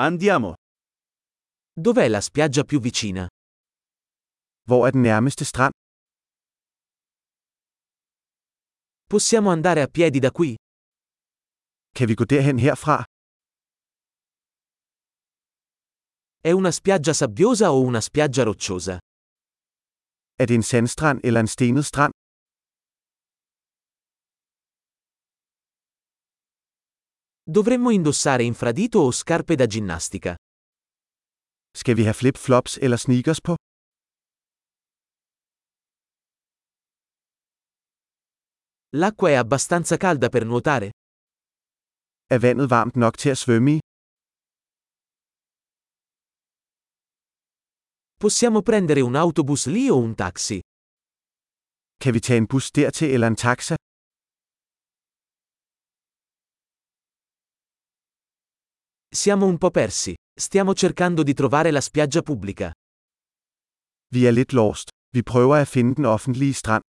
Andiamo. Dov'è la spiaggia più vicina? Hvor er den nærmeste strand? Possiamo andare a piedi da qui? Kan vi gå derhen herfra? È una spiaggia sabbiosa o una spiaggia rocciosa? Er det en sandstrand eller en stenet strand? Dovremmo indossare infradito o scarpe da ginnastica? Skal vi have flip-flops eller sneakers på? L'acqua è abbastanza calda per nuotare? Er vandet varmt nok til at svømme i? Possiamo prendere un autobus lì o un taxi? Kan vi tage en bus dertil eller en taxa? Siamo un po' persi. Stiamo cercando di trovare la spiaggia pubblica. Vi er lidt lost. Vi prøver at finde den offentlige strand.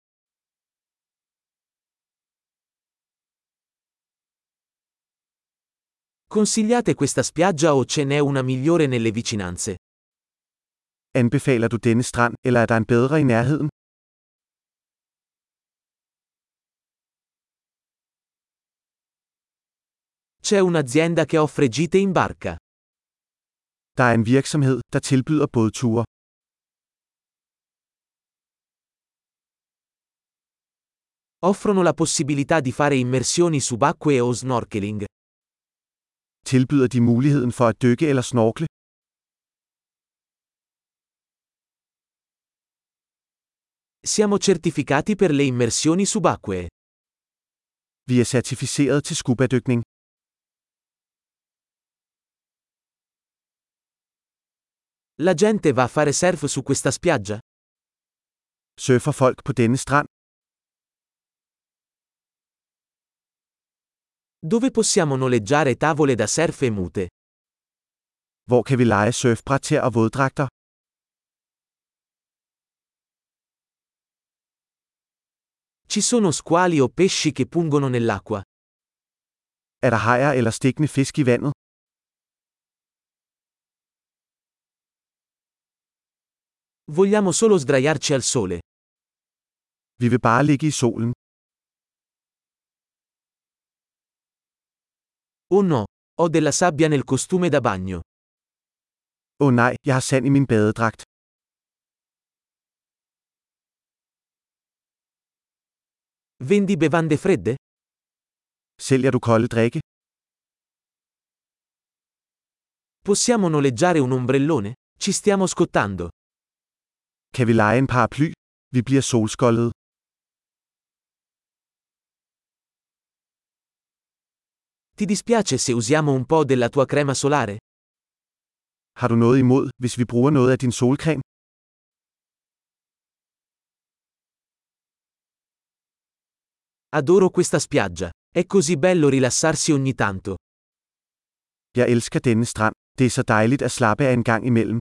Consigliate questa spiaggia o ce n'è una migliore nelle vicinanze? Anbefaler du denne strand, eller er der en bedre i nærheden? C'è un'azienda che offre gite in barca. Der er en virksomhed, der tilbyder bådture. Offrono la possibilità di fare immersioni subacquee o snorkeling. Tilbyder de muligheden for at dykke eller snorkle? Siamo certificati per le immersioni subacquee. Vi er certificeret til skubadykning. La gente va a fare surf su questa spiaggia? Surfer folk på denne strand? Dove possiamo noleggiare tavole da surf e mute? Hvor kan vi lege surfbræt til og våddragter? Ci sono squali o pesci che pungono nell'acqua? Er der hajer eller stikkende fisk i vandet? Vogliamo solo sdraiarci al sole. Vi vil bare ligge i solen. Oh no, ho della sabbia nel costume da bagno. Oh nej, jeg har sand i min badedragt. Vendi bevande fredde? Sælger du kolde drikke? Possiamo noleggiare un ombrellone? Ci stiamo scottando. Kan vi lege en paraply? Vi bliver solskoldede. Ti dispiace se usiamo un po' della tua crema solare? Har du noget imod, hvis vi bruger noget af din solcreme? Adoro questa spiaggia. È così bello rilassarsi ogni tanto. Jeg elsker denne strand. Det er så dejligt at slappe af en gang imellem.